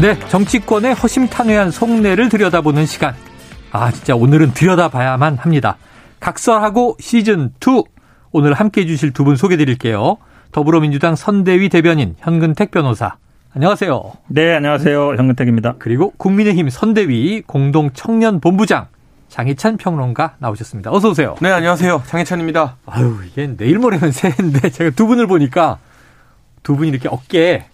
네, 정치권의 허심탄회한 속내를 들여다보는 시간. 아, 진짜 오늘은 들여다봐야만 합니다. 각설하고 시즌 2. 오늘 함께 해 주실 두 분 소개해 드릴게요. 더불어민주당 선대위 대변인 현근택 변호사. 안녕하세요. 네, 안녕하세요. 현근택입니다. 그리고 국민의힘 선대위 공동 청년 본부장 장희찬 평론가 나오셨습니다. 어서 오세요. 네, 안녕하세요. 장희찬입니다. 아유, 이게 내일 모레면 새해인데 제가 두 분을 보니까 두 분이 이렇게 어깨에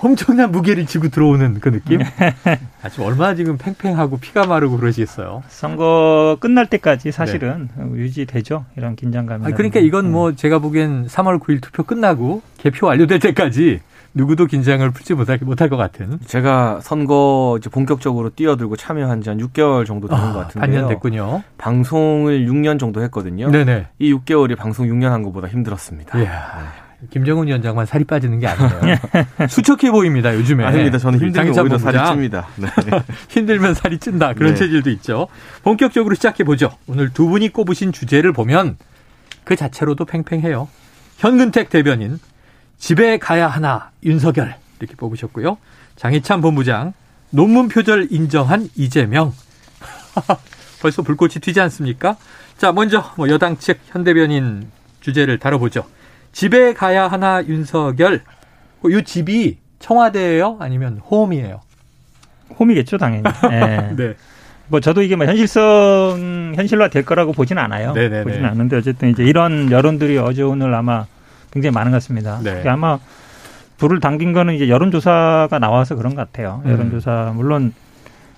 엄청난 무게를 지고 들어오는 그 느낌? 아주 얼마나 지금 팽팽하고 피가 마르고 그러시겠어요. 선거 끝날 때까지 사실은 네. 유지되죠. 이런 긴장감이. 그러니까 이건 뭐 네. 제가 보기엔 3월 9일 투표 끝나고 개표 완료될 때까지 누구도 긴장을 풀지 못할, 못할 것 같은. 제가 선거 이제 본격적으로 뛰어들고 참여한 지 한 6개월 정도 되는 아, 것 같은데요. 반년 됐군요. 방송을 6년 정도 했거든요. 네네. 이 6개월이 방송 6년 한 것보다 힘들었습니다. 네. 김정은 위원장만 살이 빠지는 게 아니에요. 수척해 보입니다, 요즘에. 아닙니다. 저는 힘들면 오히려 살이 찝니다. 네. 힘들면 살이 찐다. 그런 네. 체질도 있죠. 본격적으로 시작해 보죠. 오늘 두 분이 꼽으신 주제를 보면 그 자체로도 팽팽해요. 현근택 대변인, 집에 가야 하나, 윤석열. 이렇게 뽑으셨고요. 장희찬 본부장, 논문 표절 인정한 이재명. 벌써 불꽃이 튀지 않습니까? 자, 먼저 뭐 여당 측 현 대변인 주제를 다뤄보죠. 집에 가야 하나 윤석열. 이 집이 청와대예요? 아니면 홈이에요? 홈이겠죠, 당연히. 네. 네. 뭐 저도 이게 뭐 현실성 현실화 될 거라고 보지는 않아요. 네네네. 보지는 않는데 어쨌든 이제 이런 여론들이 어제 오늘 아마 굉장히 많은 것 같습니다. 네. 아마 불을 당긴 거는 이제 여론조사가 나와서 그런 것 같아요. 음. 여론조사 물론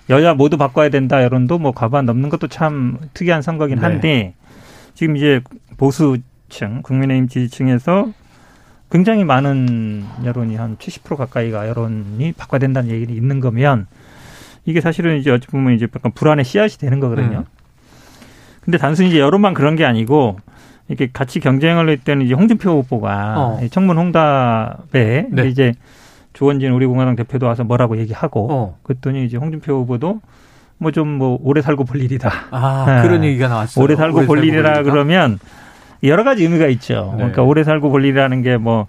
여야 모두 바꿔야 된다 여론도 뭐 과반 넘는 것도 참 특이한 선거긴 네. 한데 네. 지금 이제 보수 지지층, 국민의힘 지지층에서 굉장히 많은 여론이 한 70% 가까이가 여론이 바꿔야 된다는 얘기가 있는 거면 이게 사실은 이제 어찌 보면 이제 약간 불안의 씨앗이 되는 거거든요. 음. 근데 단순히 이제 여론만 그런 게 아니고 이렇게 같이 경쟁을 할 때는 이제 홍준표 후보가 어. 청문 홍답에 네. 이제 조원진 우리 공화당 대표도 와서 뭐라고 얘기하고 어. 그랬더니 이제 홍준표 후보도 뭐 좀뭐 뭐 오래 살고 볼 일이다. 아, 네. 그런 얘기가 나왔어요. 오래 살고 오래 볼 살고 일이라 그러면 여러 가지 의미가 있죠. 네. 그러니까 오래 살고 볼 일이라는 게 뭐,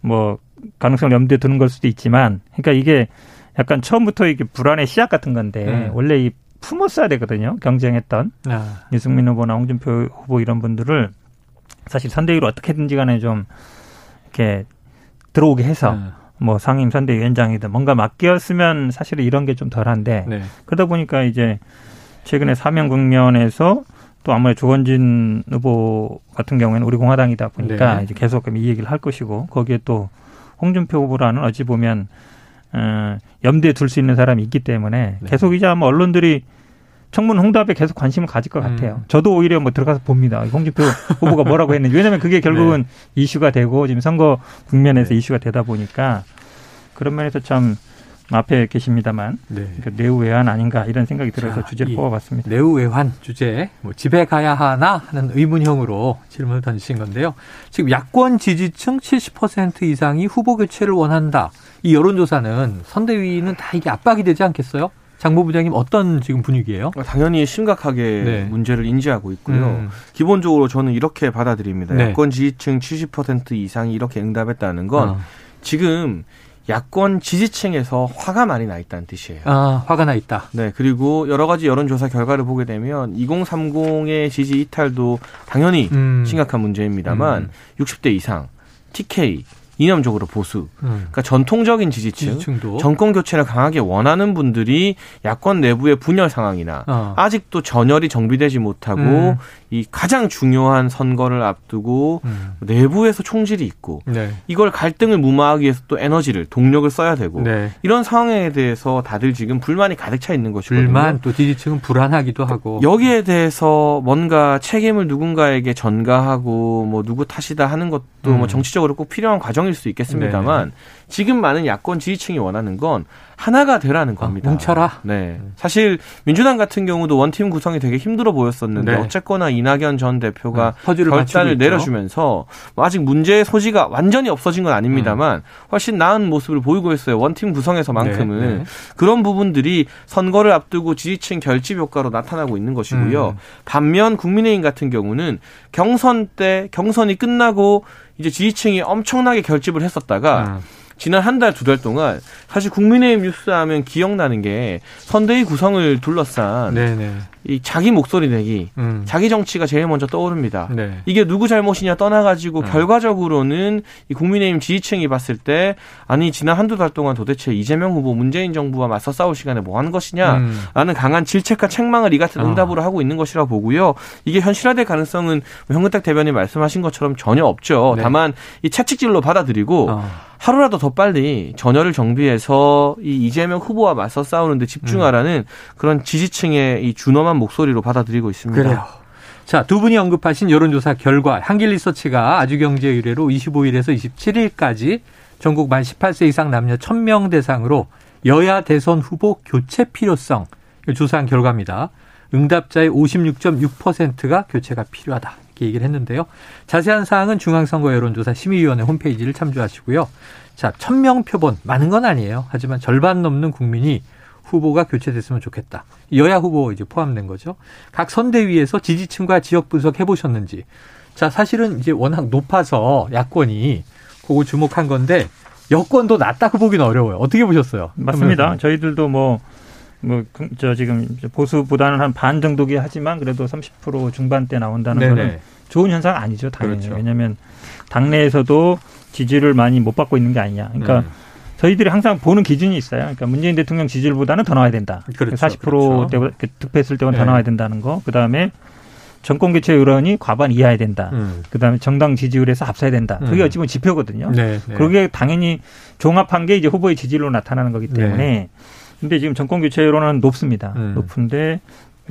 뭐, 가능성을 염두에 두는 걸 수도 있지만, 그러니까 이게 약간 처음부터 이게 불안의 씨앗 같은 건데, 네. 원래 이 품었어야 되거든요. 경쟁했던 아. 유승민 후보나 홍준표 후보 이런 분들을 사실 선대위로 어떻게든지 간에 좀 이렇게 들어오게 해서 네. 뭐 상임 선대위원장이든 뭔가 맡겼으면 사실은 이런 게 좀 덜한데 네. 그러다 보니까 이제 최근에 사면 국면에서 또 아무래도 조건진 후보 같은 경우에는 우리 공화당이다 보니까 네. 이제 계속 이 얘기를 할 것이고 거기에 또 홍준표 후보라는 어찌 보면 어, 염두에 둘 수 있는 사람이 있기 때문에 네. 계속 이제 아마 언론들이 청문 홍답에 계속 관심을 가질 것 같아요. 음. 저도 오히려 뭐 들어가서 봅니다. 홍준표 후보가 뭐라고 했는지. 왜냐하면 그게 결국은 네. 이슈가 되고 지금 선거 국면에서 네. 이슈가 되다 보니까 그런 면에서 참 앞에 계십니다만 네. 그 내우외환 아닌가 이런 생각이 들어서 자, 주제를 뽑아봤습니다. 내우외환 주제 뭐 집에 가야 하나 하는 의문형으로 질문을 던지신 건데요. 지금 야권 지지층 70% 이상이 후보 교체를 원한다. 이 여론조사는 선대위는 다 이게 압박이 되지 않겠어요? 장모 부장님 어떤 지금 분위기예요? 당연히 심각하게 네. 문제를 인지하고 있고요. 음. 기본적으로 저는 이렇게 받아들입니다. 네. 야권 지지층 70% 이상이 이렇게 응답했다는 건 어. 지금 야권 지지층에서 화가 많이 나 있다는 뜻이에요. 아, 화가 나 있다. 네, 그리고 여러 가지 여론조사 결과를 보게 되면 2030의 지지 이탈도 당연히 음. 심각한 문제입니다만 음. 60대 이상, TK, 이념적으로 보수, 음. 그러니까 전통적인 지지층, 지지층도. 정권 교체를 강하게 원하는 분들이 야권 내부의 분열 상황이나 어. 아직도 전열이 정비되지 못하고 음. 이 가장 중요한 선거를 앞두고 음. 내부에서 총질이 있고 네. 이걸 갈등을 무마하기 위해서 또 에너지를 동력을 써야 되고 네. 이런 상황에 대해서 다들 지금 불만이 가득 차 있는 것이거든요. 불만 또 지지층은 불안하기도 하고 여기에 대해서 뭔가 책임을 누군가에게 전가하고 뭐 누구 탓이다 하는 것도 뭐 음. 뭐 정치적으로 꼭 필요한 과정 일 수 있겠습니다만 네. 지금 많은 야권 지지층이 원하는 건 하나가 되라는 아, 겁니다. 아, 뭉쳐라. 네. 사실 민주당 같은 경우도 원팀 구성이 되게 힘들어 보였었는데 네. 어쨌거나 이낙연 전 대표가 네. 결단을 내려주면서 뭐 아직 문제의 소지가 완전히 없어진 건 아닙니다만 음. 훨씬 나은 모습을 보이고 있어요. 원팀 구성에서만큼은 네. 네. 그런 부분들이 선거를 앞두고 지지층 결집 효과로 나타나고 있는 것이고요. 음. 반면 국민의힘 같은 경우는 경선 때 경선이 끝나고 이제 지지층이 엄청나게 결집을 했었다가 음. 지난 한 달, 두 달 동안 사실 국민의힘 뉴스 하면 기억나는 게 선대위 구성을 둘러싼 네네. 이 자기 목소리 내기, 음. 자기 정치가 제일 먼저 떠오릅니다. 네. 이게 누구 잘못이냐 떠나가지고 음. 결과적으로는 이 국민의힘 지지층이 봤을 때 아니 지난 한두 달 동안 도대체 이재명 후보 문재인 정부와 맞서 싸울 시간에 뭐 하는 것이냐라는 음. 강한 질책과 책망을 이 같은 아. 응답으로 어. 하고 있는 것이라 보고요. 이게 현실화될 가능성은 현근택 대변인 말씀하신 것처럼 전혀 없죠. 네. 다만 이 채찍질로 받아들이고 어. 하루라도 더 빨리 전열을 정비해서 이 이재명 후보와 맞서 싸우는데 집중하라는 음. 그런 지지층의 이 준엄한 목소리로 받아들이고 있습니다. 그래요. 자, 두 분이 언급하신 여론조사 결과 한길리서치가 아주경제 의뢰로 25일에서 27일까지 전국 만 18세 이상 남녀 1000명 대상으로 여야 대선 후보 교체 필요성 조사한 결과입니다. 응답자의 56.6%가 교체가 필요하다. 이렇게 얘기를 했는데요. 자세한 사항은 중앙선거 여론조사 심의위원회 홈페이지를 참조하시고요. 자, 1000명 표본 많은 건 아니에요. 하지만 절반 넘는 국민이 후보가 교체됐으면 좋겠다. 여야 후보 이제 포함된 거죠. 각 선대위에서 지지층과 지역 분석 해보셨는지. 자, 사실은 이제 워낙 높아서 야권이 그거 주목한 건데 여권도 낮다고 보기는 어려워요. 어떻게 보셨어요? 맞습니다. 저희들도 뭐, 뭐, 그, 저 지금 보수보다는 한 반 정도긴 하지만 그래도 30% 중반대 나온다는 네네. 거는 좋은 현상 아니죠, 당연히. 그렇죠. 왜냐하면 당내에서도 지지를 많이 못 받고 있는 게 아니냐. 그러니까 네. 저희들이 항상 보는 기준이 있어요. 그러니까 문재인 대통령 지지율보다는 더 나와야 된다. 그렇죠. 40% 그렇죠. 때그 득표했을 때보다 네. 더 나와야 된다는 거. 그 다음에 정권 교체 여론이 과반 이하야 된다. 음. 그다음에 정당 지지율에서 앞서야 된다. 그게 음. 어찌 보면 지표거든요. 네, 네. 그게 당연히 종합한 게 이제 후보의 지지율로 나타나는 거기 때문에. 네. 근데 지금 정권 교체 여론은 높습니다. 음. 높은데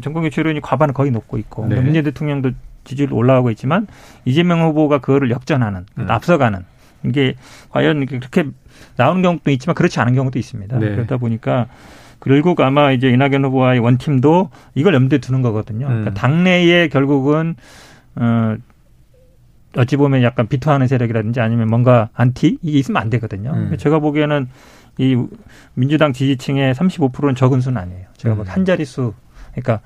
정권 교체 여론이 과반을 거의 높고 있고 네. 문재인 대통령도 지지율 올라가고 있지만 이재명 후보가 그거를 역전하는 음. 앞서가는 이게 과연 그렇게 나오는 경우도 있지만 그렇지 않은 경우도 있습니다. 네. 그러다 보니까 결국 아마 이제 이낙연 후보와의 원팀도 이걸 염두에 두는 거거든요. 그러니까 음. 당내에 결국은 어 어찌 보면 약간 비토하는 세력이라든지 아니면 뭔가 안티 이게 있으면 안 되거든요. 음. 제가 보기에는 이 민주당 지지층의 35%는 적은 수는 아니에요. 제가 음. 보기한 자릿수 그러니까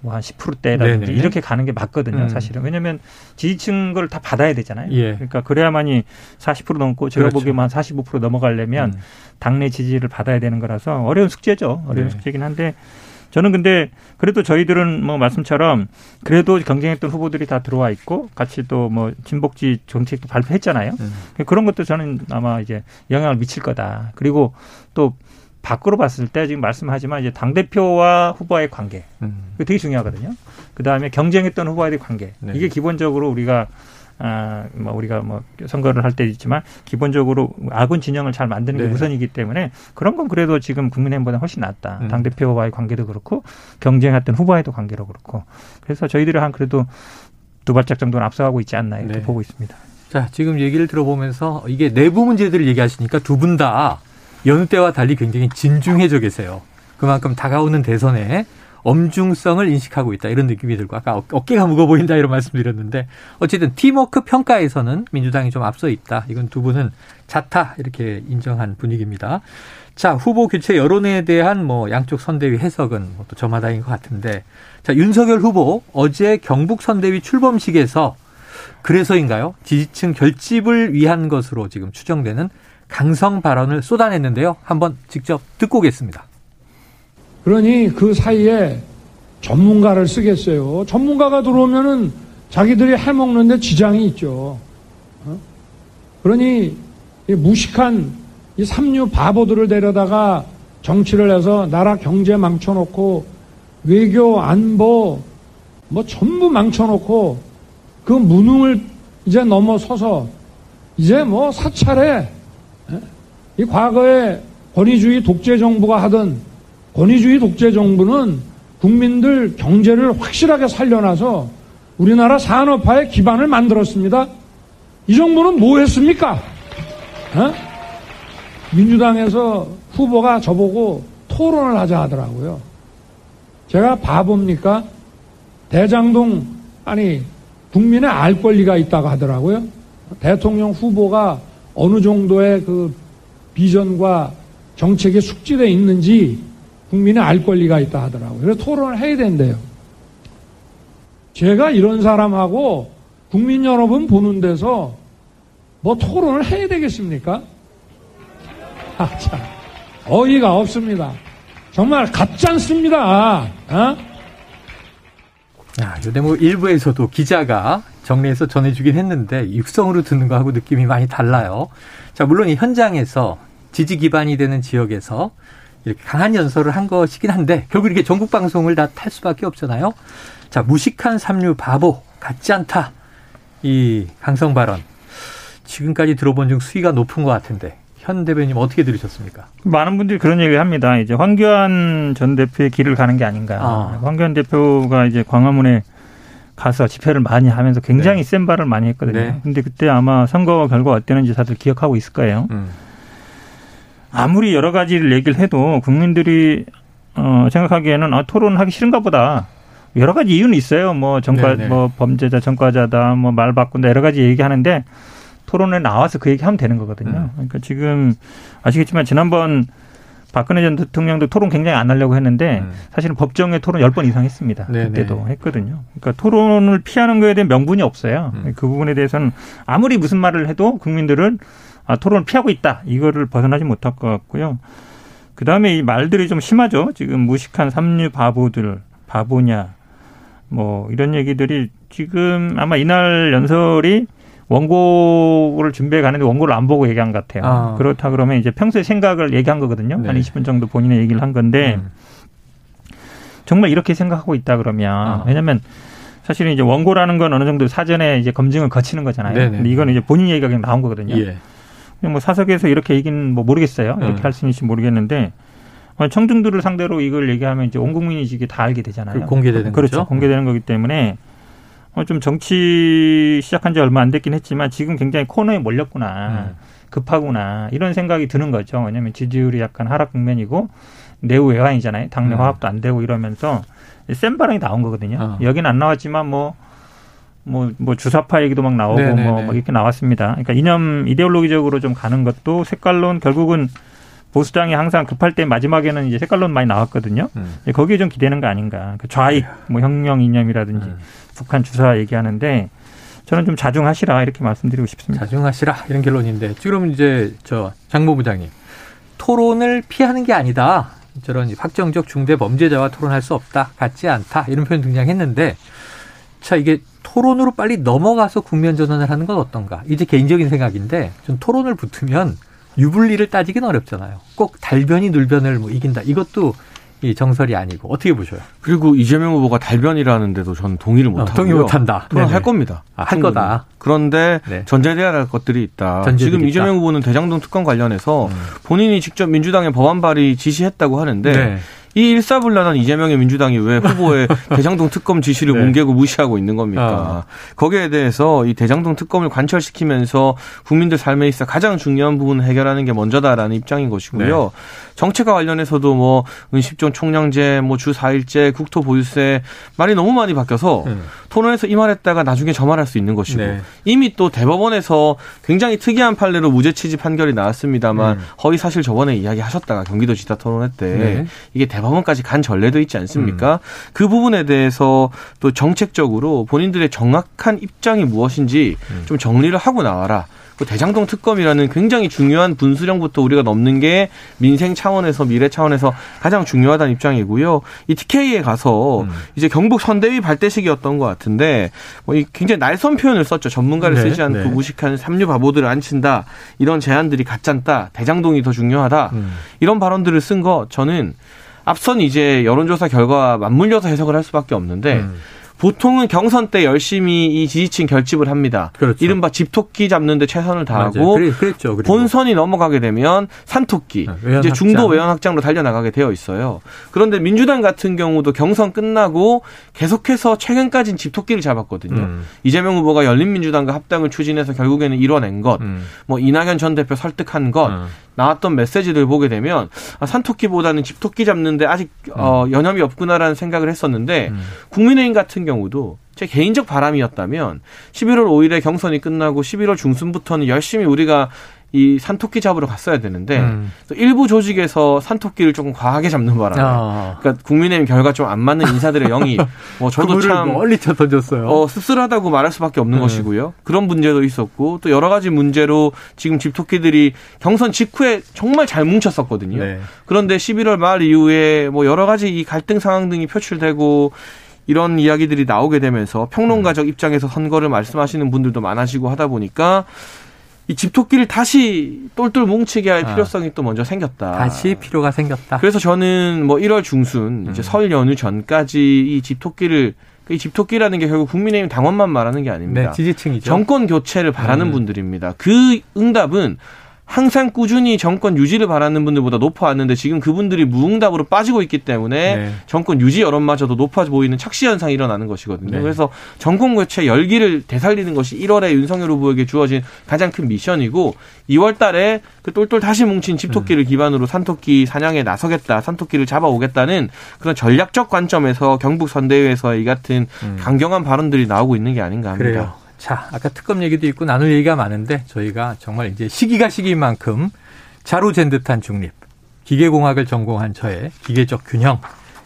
뭐한 10%대라든지 네네. 이렇게 가는 게 맞거든요, 음. 사실은. 왜냐하면 지지층 걸 다 받아야 되잖아요. 예. 그러니까 그래야만이 40% 넘고 제가 그렇죠. 보기에만 45% 넘어가려면 음. 당내 지지를 받아야 되는 거라서 어려운 숙제죠. 어려운 네. 숙제긴 한데 저는 근데 그래도 저희들은 뭐 말씀처럼 그래도 경쟁했던 후보들이 다 들어와 있고 같이 또 뭐 진복지 정책도 발표했잖아요. 음. 그런 것도 저는 아마 이제 영향을 미칠 거다. 그리고 또 밖으로 봤을 때 지금 말씀하지만 이제 당 대표와 후보와의 관계 음. 그 되게 중요하거든요. 그 다음에 경쟁했던 후보와의 관계 네. 이게 기본적으로 우리가 아, 뭐 우리가 뭐 선거를 할 때 있지만 기본적으로 아군 진영을 잘 만드는 게 네. 우선이기 때문에 그런 건 그래도 지금 국민의힘보다 훨씬 낫다. 음. 당 대표와의 관계도 그렇고 경쟁했던 후보와의도 관계로 그렇고 그래서 저희들이 한 그래도 두 발짝 정도는 앞서가고 있지 않나 이렇게 네. 보고 있습니다. 자, 지금 얘기를 들어보면서 이게 내부 문제들을 얘기하시니까 두 분다 여느 때와 달리 굉장히 진중해져 계세요. 그만큼 다가오는 대선에 엄중성을 인식하고 있다 이런 느낌이 들고 아까 어깨가 무거워 보인다 이런 말씀드렸는데 어쨌든 팀워크 평가에서는 민주당이 좀 앞서 있다. 이건 두 분은 자타 이렇게 인정한 분위기입니다. 자 후보 교체 여론에 대한 뭐 양쪽 선대위 해석은 뭐 또 저마다인 것 같은데 자 윤석열 후보 어제 경북 선대위 출범식에서 그래서인가요 지지층 결집을 위한 것으로 지금 추정되는 강성 발언을 쏟아냈는데요. 한번 직접 듣고 오겠습니다. 그러니 그 사이에 전문가를 쓰겠어요. 전문가가 들어오면은 자기들이 해먹는데 지장이 있죠. 어? 그러니 무식한 이 삼류 바보들을 데려다가 정치를 해서 나라 경제 망쳐놓고 외교 안보 뭐 전부 망쳐놓고 그 무능을 이제 넘어서서 이제 뭐 사찰에 이 과거에 권위주의 독재 정부가 하던 권위주의 독재 정부는 국민들 경제를 확실하게 살려놔서 우리나라 산업화의 기반을 만들었습니다. 이 정부는 뭐 했습니까? 어? 민주당에서 후보가 저보고 토론을 하자 하더라고요. 제가 바보입니까? 대장동, 아니, 국민의 알 권리가 있다고 하더라고요. 대통령 후보가 어느 정도의 그 비전과 정책에 숙지되어 있는지 국민의 알 권리가 있다 하더라고요. 그래서 토론을 해야 된대요. 제가 이런 사람하고 국민 여러분 보는 데서 뭐 토론을 해야 되겠습니까? 아, 참. 어이가 없습니다. 정말 가짠습니다. 어? 야, 요 대목 일부에서도 기자가 정리해서 전해주긴 했는데 육성으로 듣는 거하고 느낌이 많이 달라요. 자, 물론 이 현장에서 지지 기반이 되는 지역에서 이렇게 강한 연설을 한 것이긴 한데 결국 이렇게 전국 방송을 다 탈 수밖에 없잖아요. 자, 무식한 삼류 바보 같지 않다. 이 강성 발언 지금까지 들어본 중 수위가 높은 것 같은데 현 대변인 어떻게 들으셨습니까? 많은 분들이 그런 얘기를 합니다. 이제 황교안 전 대표의 길을 가는 게 아닌가. 아. 황교안 대표가 이제 광화문에 가서 집회를 많이 하면서 굉장히 네. 센 발을 많이 했거든요. 네. 근데 그때 아마 선거 결과 어땠는지 다들 기억하고 있을 거예요. 음. 아무리 여러 가지를 얘기를 해도 국민들이 어, 생각하기에는 아, 토론하기 싫은가 보다. 여러 가지 이유는 있어요. 뭐 전과 네네. 뭐 범죄자 전과자다 뭐 말 바꾼다 여러 가지 얘기하는데 토론에 나와서 그 얘기하면 되는 거거든요. 음. 그러니까 지금 아시겠지만 지난번 박근혜 전 대통령도 토론 굉장히 안 하려고 했는데 음. 사실은 법정에 토론 열 번 이상 했습니다. 네네. 그때도 했거든요. 그러니까 토론을 피하는 거에 대한 명분이 없어요. 음. 그 부분에 대해서는 아무리 무슨 말을 해도 국민들은 아, 토론을 피하고 있다. 이거를 벗어나지 못할 것 같고요. 그 다음에 이 말들이 좀 심하죠. 지금 무식한 삼류 바보들, 바보냐, 뭐 이런 얘기들이 지금 아마 이날 연설이 원고를 준비해 가는데 원고를 안 보고 얘기한 것 같아요. 아. 그렇다 그러면 이제 평소에 생각을 얘기한 거거든요. 네. 한 20분 정도 본인의 얘기를 한 건데 음. 정말 이렇게 생각하고 있다 그러면 아. 왜냐면 사실은 이제 원고라는 건 어느 정도 사전에 이제 검증을 거치는 거잖아요. 네네. 근데 이건 이제 본인 얘기가 그냥 나온 거거든요. 예. 뭐 사석에서 이렇게 얘기는 뭐 모르겠어요. 이렇게 음. 할수 있는지 모르겠는데 어, 청중들을 상대로 이걸 얘기하면 이제 온 국민이 이게 다 알게 되잖아요. 공개되는 그렇죠. 거죠. 공개되는 거기 때문에 어, 좀 정치 시작한 지 얼마 안 됐긴 했지만 지금 굉장히 코너에 몰렸구나. 음. 급하구나. 이런 생각이 드는 거죠. 왜냐하면 지지율이 약간 하락 국면이고 내후 외환이잖아요. 당내 음. 화합도 안 되고 이러면서 센 발언이 나온 거거든요. 어. 여기는 안 나왔지만 뭐 뭐, 뭐 주사파 얘기도 막 나오고 네네네. 뭐, 막 이렇게 나왔습니다. 그러니까 이념 이데올로기적으로 좀 가는 것도 색깔론 결국은 보수당이 항상 급할 때 마지막에는 이제 색깔론 많이 나왔거든요. 음. 거기에 좀 기대는 거 아닌가. 그 좌익, 뭐 혁명 이념이라든지 음. 북한 주사 얘기하는데 저는 좀 자중하시라 이렇게 말씀드리고 싶습니다. 자중하시라 이런 결론인데 지금 이제 저 장모부장님 토론을 피하는 게 아니다. 저런 확정적 중대 범죄자와 토론할 수 없다. 같지 않다. 이런 표현 등장했는데 자 이게 토론으로 빨리 넘어가서 국면 전환을 하는 건 어떤가? 이제 개인적인 생각인데 좀 토론을 붙으면 유불리를 따지긴 어렵잖아요. 꼭 달변이 눌변을 뭐 이긴다. 이것도 이 정설이 아니고 어떻게 보셔요? 그리고 이재명 후보가 달변이라는데도 저는 동의를 못 하고요. 동의 못 한다. 할 겁니다. 아, 할 거다. 그런데 네. 전제돼야 할 것들이 있다. 지금 이재명 후보는 대장동 특검 관련해서 음. 본인이 직접 민주당의 법안 발의 지시했다고 하는데 네. 이 일사불란한 이재명의 민주당이 왜 후보의 대장동 특검 지시를 네. 뭉개고 무시하고 있는 겁니까? 어. 거기에 대해서 이 대장동 특검을 관철시키면서 국민들 삶에 있어 가장 중요한 부분을 해결하는 게 먼저다라는 입장인 것이고요. 네. 정책과 관련해서도 뭐 은십종 총량제, 뭐 주 4일제, 국토보유세 말이 너무 많이 바뀌어서 음. 토론에서 이 말했다가 나중에 저 말할 수 있는 것이고 네. 이미 또 대법원에서 굉장히 특이한 판례로 무죄 취지 판결이 나왔습니다만 음. 허위 사실 저번에 이야기하셨다가 경기도지사 토론회 때 네. 이게 대 법원까지 간 전례도 있지 않습니까? 음. 그 부분에 대해서 또 정책적으로 본인들의 정확한 입장이 무엇인지 음. 좀 정리를 하고 나와라. 그 대장동 특검이라는 굉장히 중요한 분수령부터 우리가 넘는 게 민생 차원에서 미래 차원에서 가장 중요하다는 입장이고요. 이 TK에 가서 음. 이제 경북 선대위 발대식이었던 것 같은데 뭐 굉장히 날선 표현을 썼죠. 전문가를 네, 쓰지 않고 네. 무식한 삼류 바보들을 앉힌다 이런 제안들이 가짠다. 대장동이 더 중요하다. 음. 이런 발언들을 쓴 거 저는 앞선 이제 여론조사 결과 맞물려서 해석을 할 수밖에 없는데 음. 보통은 경선 때 열심히 이 지지층 결집을 합니다. 그렇죠. 이른바 집토끼 잡는데 최선을 다하고 그래, 그랬죠. 본선이 넘어가게 되면 산토끼 네, 이제 중도 외연 확장으로 달려나가게 되어 있어요. 그런데 민주당 같은 경우도 경선 끝나고 계속해서 최근까지는 집토끼를 잡았거든요. 음. 이재명 후보가 열린민주당과 합당을 추진해서 결국에는 이뤄낸 것, 음. 뭐 이낙연 전 대표 설득한 것, 음. 나왔던 메시지들 보게 되면 아, 산토끼보다는 집토끼 잡는데 아직 어, 음. 여념이 없구나라는 생각을 했었는데 음. 국민의힘 같은 경우 도 제 개인적 바람이었다면 11월 5일에 경선이 끝나고 11월 중순부터는 열심히 우리가 이 산토끼 잡으러 갔어야 되는데 음. 일부 조직에서 산토끼를 조금 과하게 잡는 바람에 아. 그러니까 국민의힘 결과 좀 안 맞는 인사들의 영입 뭐 저도 참 멀리 쳐 던졌어요. 어, 씁쓸하다고 말할 수밖에 없는 네. 것이고요. 그런 문제도 있었고 또 여러 가지 문제로 지금 집토끼들이 경선 직후에 정말 잘 뭉쳤었거든요. 네. 그런데 11월 말 이후에 뭐 여러 가지 이 갈등 상황 등이 표출되고 이런 이야기들이 나오게 되면서 평론가적 음. 입장에서 선거를 말씀하시는 분들도 많아지고 하다 보니까 이 집토끼를 다시 똘똘 뭉치게 할 아. 필요성이 또 먼저 생겼다. 다시 필요가 생겼다. 그래서 저는 뭐 1월 중순 이제 음. 설 연휴 전까지 이 집토끼를 이 집토끼라는 게 결국 국민의힘 당원만 말하는 게 아닙니다. 네, 지지층이죠. 정권 교체를 바라는 음. 분들입니다. 그 응답은 항상 꾸준히 정권 유지를 바라는 분들보다 높아 왔는데 지금 그분들이 무응답으로 빠지고 있기 때문에 네. 정권 유지 여론마저도 높아 보이는 착시 현상이 일어나는 것이거든요. 네. 그래서 정권 교체 열기를 되살리는 것이 1월에 윤석열 후보에게 주어진 가장 큰 미션이고 2월 달에 그 똘똘 다시 뭉친 집토끼를 음. 기반으로 산토끼 사냥에 나서겠다, 산토끼를 잡아오겠다는 그런 전략적 관점에서 경북 선대위에서 이 같은 음. 강경한 발언들이 나오고 있는 게 아닌가 합니다. 그래요. 자, 아까 특검 얘기도 있고 나눌 얘기가 많은데 저희가 정말 이제 시기가 시기인 만큼 자로잰 듯한 중립, 기계공학을 전공한 저의 기계적 균형,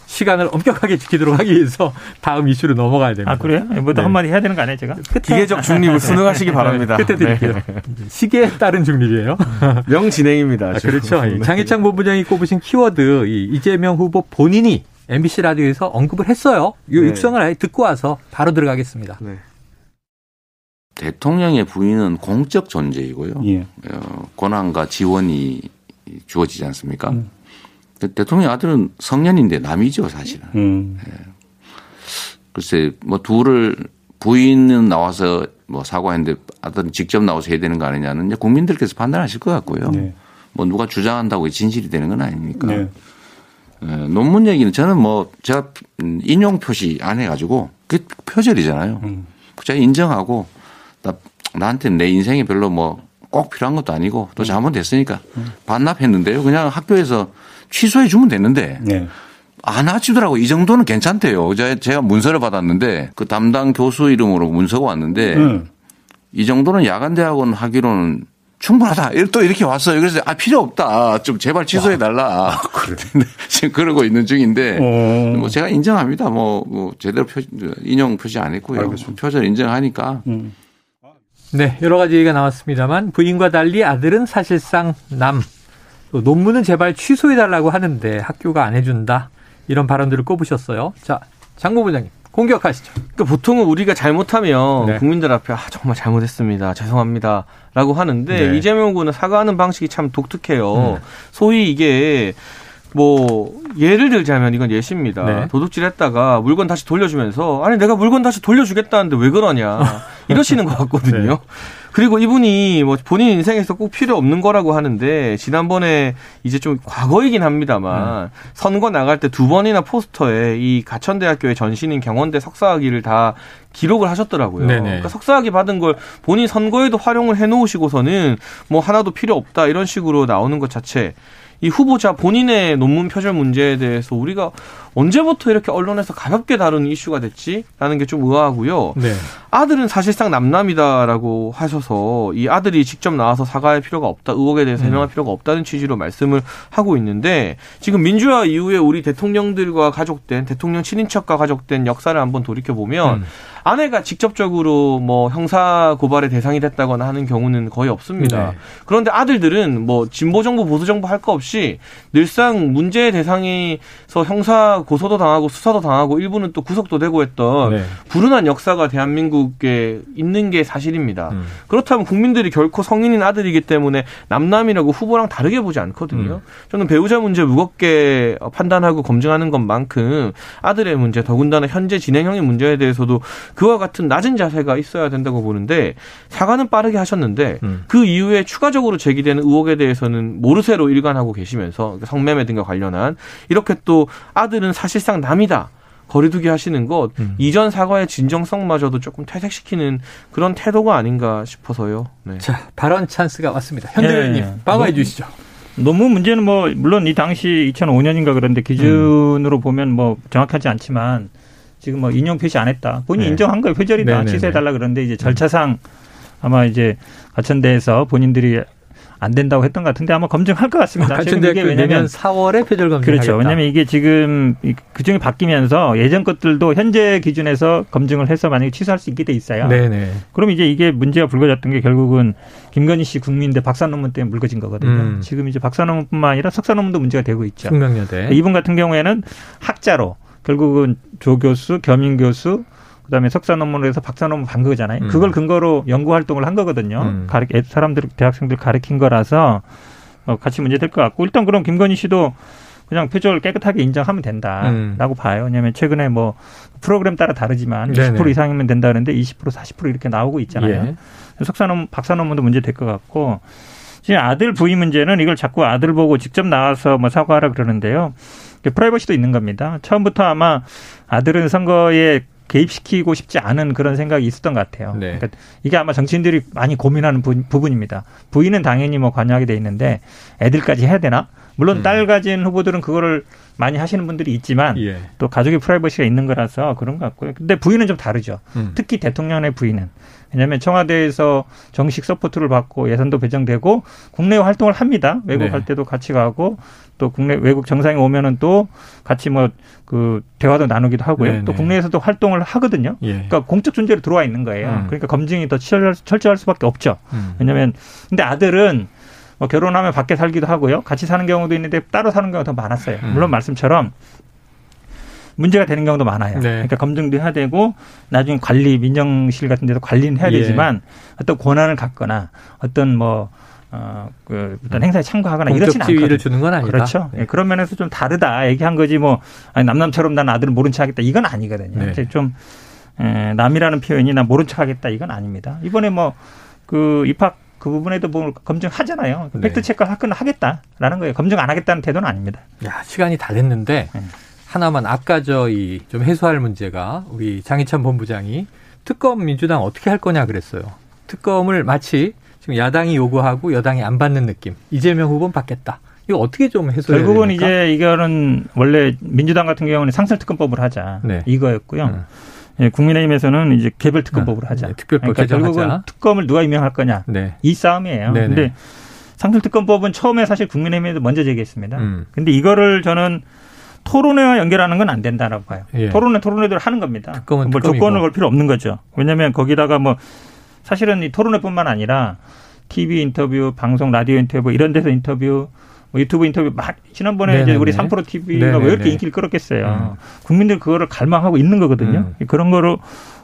시간을 엄격하게 지키도록 하기 위해서 다음 이슈로 넘어가야 됩니다. 아, 그래요? 뭐더 네. 한마디 해야 되는 거 아니에요, 제가? 끝에. 기계적 중립을 수능하시기 바랍니다. 끝에 드릴게요. 네. 시계에 따른 중립이에요. 명진행입니다. 아, 그렇죠. 네. 장희창 본부장이 꼽으신 키워드, 이 이재명 후보 본인이 MBC 라디오에서 언급을 했어요. 이 네. 육성을 아예 듣고 와서 바로 들어가겠습니다. 네. 대통령의 부인은 공적 존재이고요. 예. 어, 권한과 지원이 주어지지 않습니까? 음. 대통령 아들은 성년인데 남이죠, 사실은. 음. 예. 글쎄, 뭐 둘을 부인은 나와서 뭐 사과했는데 아들은 직접 나와서 해야 되는 거 아니냐는 국민들께서 판단하실 것 같고요. 네. 뭐 누가 주장한다고 진실이 되는 건 아니니까. 네. 예, 논문 얘기는 저는 뭐 제가 인용 표시 안 해가지고 그게 표절이잖아요. 음. 제가 인정하고 나한테 내 인생이 별로 뭐 꼭 필요한 것도 아니고 또 음. 잘못됐으니까 음. 반납했는데요. 그냥 학교에서 취소해 주면 됐는데 네. 안 하시더라고. 이 정도는 괜찮대요. 제가 문서를 받았는데 그 담당 교수 이름으로 문서가 왔는데 음. 이 정도는 야간대학원 하기로는 충분하다. 또 이렇게 왔어요. 그래서 아 필요 없다. 좀 제발 취소해 달라. 아, 그래. 지금 그러고 있는 중인데 어. 뭐 제가 인정합니다. 뭐, 뭐 제대로 표, 인용 표시 안 했고요. 알겠습니다. 표절 인정하니까 음. 네, 여러 가지 얘기가 나왔습니다만 부인과 달리 아들은 사실상 남. 또 논문은 제발 취소해달라고 하는데 학교가 안 해준다. 이런 발언들을 꼽으셨어요. 자, 장모 부장님. 공격하시죠. 그러니까 보통은 우리가 잘못하면 네. 국민들 앞에 아, 정말 잘못했습니다. 죄송합니다. 라고 하는데 네. 이재명 후보는 사과하는 방식이 참 독특해요. 음. 소위 이게 뭐 예를 들자면 이건 예시입니다. 네. 도둑질했다가 물건 다시 돌려주면서 아니 내가 물건 다시 돌려주겠다는데 왜 그러냐 이러시는 것 같거든요. 네. 그리고 이분이 뭐 본인 인생에서 꼭 필요 없는 거라고 하는데 지난번에 이제 좀 과거이긴 합니다만 음. 선거 나갈 때 두 번이나 포스터에 이 가천대학교의 전신인 경원대 석사학위를 다 기록을 하셨더라고요. 그러니까 석사학위 받은 걸 본인 선거에도 활용을 해놓으시고서는 뭐 하나도 필요 없다 이런 식으로 나오는 것 자체 이 후보자 본인의 논문 표절 문제에 대해서 우리가 언제부터 이렇게 언론에서 가볍게 다루는 이슈가 됐지라는 게 좀 의아하고요. 네. 아들은 사실상 남남이다라고 하셔서 이 아들이 직접 나와서 사과할 필요가 없다, 의혹에 대해서 음. 해명할 음. 필요가 없다는 취지로 말씀을 하고 있는데 지금 민주화 이후에 우리 대통령들과 가족된 대통령 친인척과 가족된 역사를 한번 돌이켜 보면 음. 아내가 직접적으로 뭐 형사 고발의 대상이 됐다거나 하는 경우는 거의 없습니다. 네. 그런데 아들들은 뭐 진보 정부 보수 정부 할 거 없이 늘상 문제의 대상에서 형사 고소도 당하고 수사도 당하고 일부는 또 구속도 되고 했던 네. 불운한 역사가 대한민국에 있는 게 사실입니다. 음. 그렇다면 국민들이 결코 성인인 아들이기 때문에 남남이라고 후보랑 다르게 보지 않거든요. 음. 저는 배우자 문제 무겁게 판단하고 검증하는 것만큼 아들의 문제 더군다나 현재 진행형의 문제에 대해서도 그와 같은 낮은 자세가 있어야 된다고 보는데 사과는 빠르게 하셨는데 음. 그 이후에 추가적으로 제기되는 의혹에 대해서는 모르쇠로 일관하고 계시면서 성매매 등과 관련한 이렇게 또 아들은 사실상 남이다. 거리두기 하시는 것 음. 이전 사과의 진정성마저도 조금 퇴색시키는 그런 태도가 아닌가 싶어서요. 네. 자 발언 찬스가 왔습니다. 현대님 네. 빠가해 주시죠. 너무 문제는 뭐 물론 이 당시 2005년인가 그런데 기준으로 음. 보면 뭐 정확하지 않지만 지금 뭐 인용 표시 안 했다. 본인 네. 인정한 거예요. 표절이다. 취소해 달라 그런데 이제 절차상 아마 이제 가천대에서 본인들이 안 된다고 했던 것 같은데 아마 검증할 것 같습니다. 아, 이게 왜냐면 4월에 표절 검증 그렇죠. 왜냐하면 이게 지금 규정이 바뀌면서 예전 것들도 현재 기준에서 검증을 해서 만약에 취소할 수 있게 돼 있어요. 네네. 그럼 이제 이게 문제가 불거졌던 게 결국은 김건희 씨 국민대 박사 논문 때문에 물거진 거거든요. 음. 지금 이제 박사 논문뿐만 아니라 석사 논문도 문제가 되고 있죠. 숙명여대. 이분 같은 경우에는 학자로 결국은 조 교수, 겸임 교수, 그다음에 석사 논문을 해서 박사 논문 반 거잖아요. 음. 그걸 근거로 연구 활동을 한 거거든요. 음. 가르 사람들 대학생들 가르친 거라서 어, 같이 문제 될 것 같고 일단 그럼 김건희 씨도 그냥 표절 깨끗하게 인정하면 된다라고 음. 봐요. 왜냐하면 최근에 뭐 프로그램 따라 다르지만 네네. 20% 이상이면 된다 그러는데 20% 40% 이렇게 나오고 있잖아요. 예. 석사 논문 박사 논문도 문제 될 것 같고 지금 아들 부위 문제는 이걸 자꾸 아들 보고 직접 나와서 뭐 사과하라 그러는데요. 프라이버시도 있는 겁니다. 처음부터 아마 아들은 선거에 개입시키고 싶지 않은 그런 생각이 있었던 것 같아요. 네. 그러니까 이게 아마 정치인들이 많이 고민하는 부, 분입니다 부인은 당연히 뭐 관여하게 돼 있는데 애들까지 해야 되나? 물론 음. 딸 가진 후보들은 그거를 많이 하시는 분들이 있지만 예. 또 가족의 프라이버시가 있는 거라서 그런 것 같고요. 근데 부인은 좀 다르죠. 음. 특히 대통령의 부인은 왜냐하면 청와대에서 정식 support를 받고 예산도 배정되고 국내 활동을 합니다. 외국 네. 갈 때도 같이 가고 또 국내 외국 정상에 오면은 또 같이 뭐 그 대화도 나누기도 하고요. 네네. 또 네. 국내에서도 활동을 하거든요. 예. 그러니까 공적 존재로 들어와 있는 거예요. 음. 그러니까 검증이 더 철저할, 철저할 수밖에 없죠. 음. 왜냐하면 근데 아들은 뭐 결혼하면 밖에 살기도 하고요. 같이 사는 경우도 있는데 따로 사는 경우가 더 많았어요. 음. 물론 말씀처럼 문제가 되는 경우도 많아요. 네. 그러니까 검증도 해야 되고 나중에 관리 민정실 같은 데서 관리는 해야 예. 되지만 어떤 권한을 갖거나 어떤 뭐 어, 그, 어떤 행사에 참가하거나 이렇지는 않거든요. 주는 건 아니다. 그렇죠. 네. 그런 면에서 좀 다르다 얘기한 거지 뭐, 아니, 남남처럼 난 아들을 모른 척 하겠다. 이건 아니거든요. 네. 좀, 에, 남이라는 표현이 나 모른 척 하겠다. 이건 아닙니다. 이번에 뭐, 그 입학 그 부분에도 뭐 검증하잖아요. 네. 팩트 체크 할건 하겠다라는 거예요. 검증 안 하겠다는 태도는 아닙니다. 야, 시간이 다 됐는데, 네. 하나만 아까 저이좀 해소할 문제가 우리 장희찬 본부장이 특검 민주당 어떻게 할 거냐 그랬어요. 특검을 마치 지금 야당이 요구하고 여당이 안 받는 느낌. 이재명 후보는 받겠다. 이거 어떻게 좀 해소해야 결국은 됩니까? 이제 이거는 원래 민주당 같은 경우는 상설특검법을 하자 네. 이거였고요. 음. 예, 국민의힘에서는 이제 개별 특검법을 아, 하자. 네, 특별법 그러니까 결국은 특검을 누가 임명할 거냐 네. 이 싸움이에요. 네네. 근데 상설특검법은 처음에 사실 국민의힘에도 먼저 제기했습니다. 음. 근데 이거를 저는 토론회와 연결하는 건 안 된다라고 봐요. 예. 토론회 토론회대로 하는 겁니다. 특검은 뭐 조건을 걸 필요 없는 거죠. 왜냐하면 거기다가 뭐 사실은 이 토론회뿐만 아니라 TV 인터뷰, 방송 라디오 인터뷰 이런 데서 인터뷰 뭐 유튜브 인터뷰 막 지난번에 네네네. 이제 우리 삼프로 TV가 왜 이렇게 인기를 끌었겠어요. 음. 국민들 그거를 갈망하고 있는 거거든요. 음. 그런 거로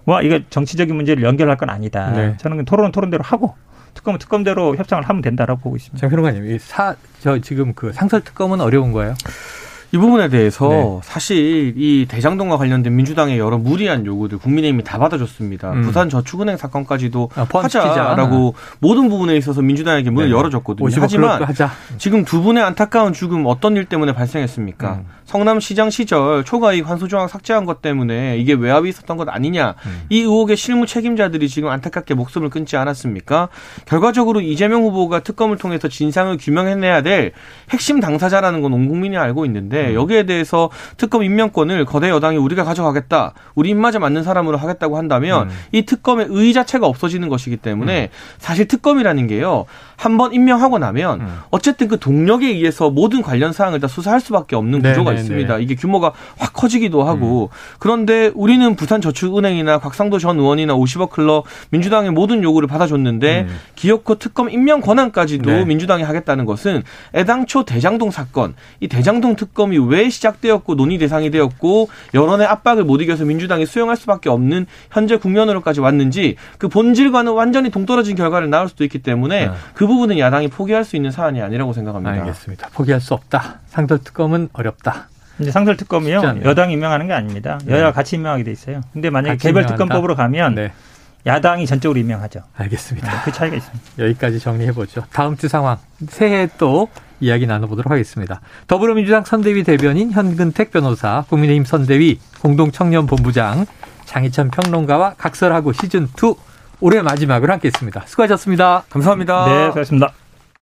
와 이거 정치적인 문제를 연결할 건 아니다. 네. 저는 토론은 토론대로 하고 특검은 특검대로 협상을 하면 된다라고 보고 있습니다. 장 평론가님, 사저 지금 그 상설 특검은 어려운 거예요? 이 부분에 대해서 네. 사실 이 대장동과 관련된 민주당의 여러 무리한 요구들 국민의힘이 다 받아줬습니다. 음. 부산 저축은행 사건까지도 아, 하자라고 모든 부분에 있어서 민주당에게 문을 네. 열어줬거든요. 하지만 지금 두 분의 안타까운 죽음 어떤 일 때문에 발생했습니까? 음. 성남시장 시절 초과이익 환수조항 삭제한 것 때문에 이게 외압이 있었던 것 아니냐. 음. 이 의혹의 실무 책임자들이 지금 안타깝게 목숨을 끊지 않았습니까? 결과적으로 이재명 후보가 특검을 통해서 진상을 규명해내야 될 핵심 당사자라는 건 온 국민이 알고 있는데 음. 여기에 대해서 특검 임명권을 거대 여당이 우리가 가져가겠다. 우리 입맛에 맞는 사람으로 하겠다고 한다면 음. 이 특검의 의 자체가 없어지는 것이기 때문에 음. 사실 특검이라는 게요. 한번 임명하고 나면 음. 어쨌든 그 동력에 의해서 모든 관련 사항을 다 수사할 수밖에 없는 구조가 네네네. 있습니다. 이게 규모가 확 커지기도 하고 음. 그런데 우리는 부산저축은행이나 곽상도 전 의원이나 50억 클럽 민주당의 모든 요구를 받아줬는데 음. 기업코 특검 임명 권한까지도 네. 민주당이 하겠다는 것은 애당초 대장동 사건 이 대장동 특검이 특검이 왜 시작되었고 논의 대상이 되었고 여론의 압박을 못 이겨서 민주당이 수용할 수밖에 없는 현재 국면으로까지 왔는지 그 본질과는 완전히 동떨어진 결과를 낳을 수도 있기 때문에 네. 그 부분은 야당이 포기할 수 있는 사안이 아니라고 생각합니다. 알겠습니다. 포기할 수 없다. 상설 특검은 어렵다. 이제 상설 특검이요. 여당 임명하는 게 아닙니다. 네. 여야 같이 임명하게 돼 있어요. 근데 만약에 개별 특검법으로 가면 네. 야당이 전적으로 임명하죠. 알겠습니다. 네, 그 차이가 있습니다. 여기까지 정리해 보죠. 다음 주 상황 새해 또 이야기 나눠보도록 하겠습니다. 더불어민주당 선대위 대변인 현근택 변호사, 국민의힘 선대위 공동청년본부장 장희천 평론가와 각설하고 시즌 2 올해 마지막을 함께했습니다. 수고하셨습니다. 감사합니다. 네, 수고하셨습니다.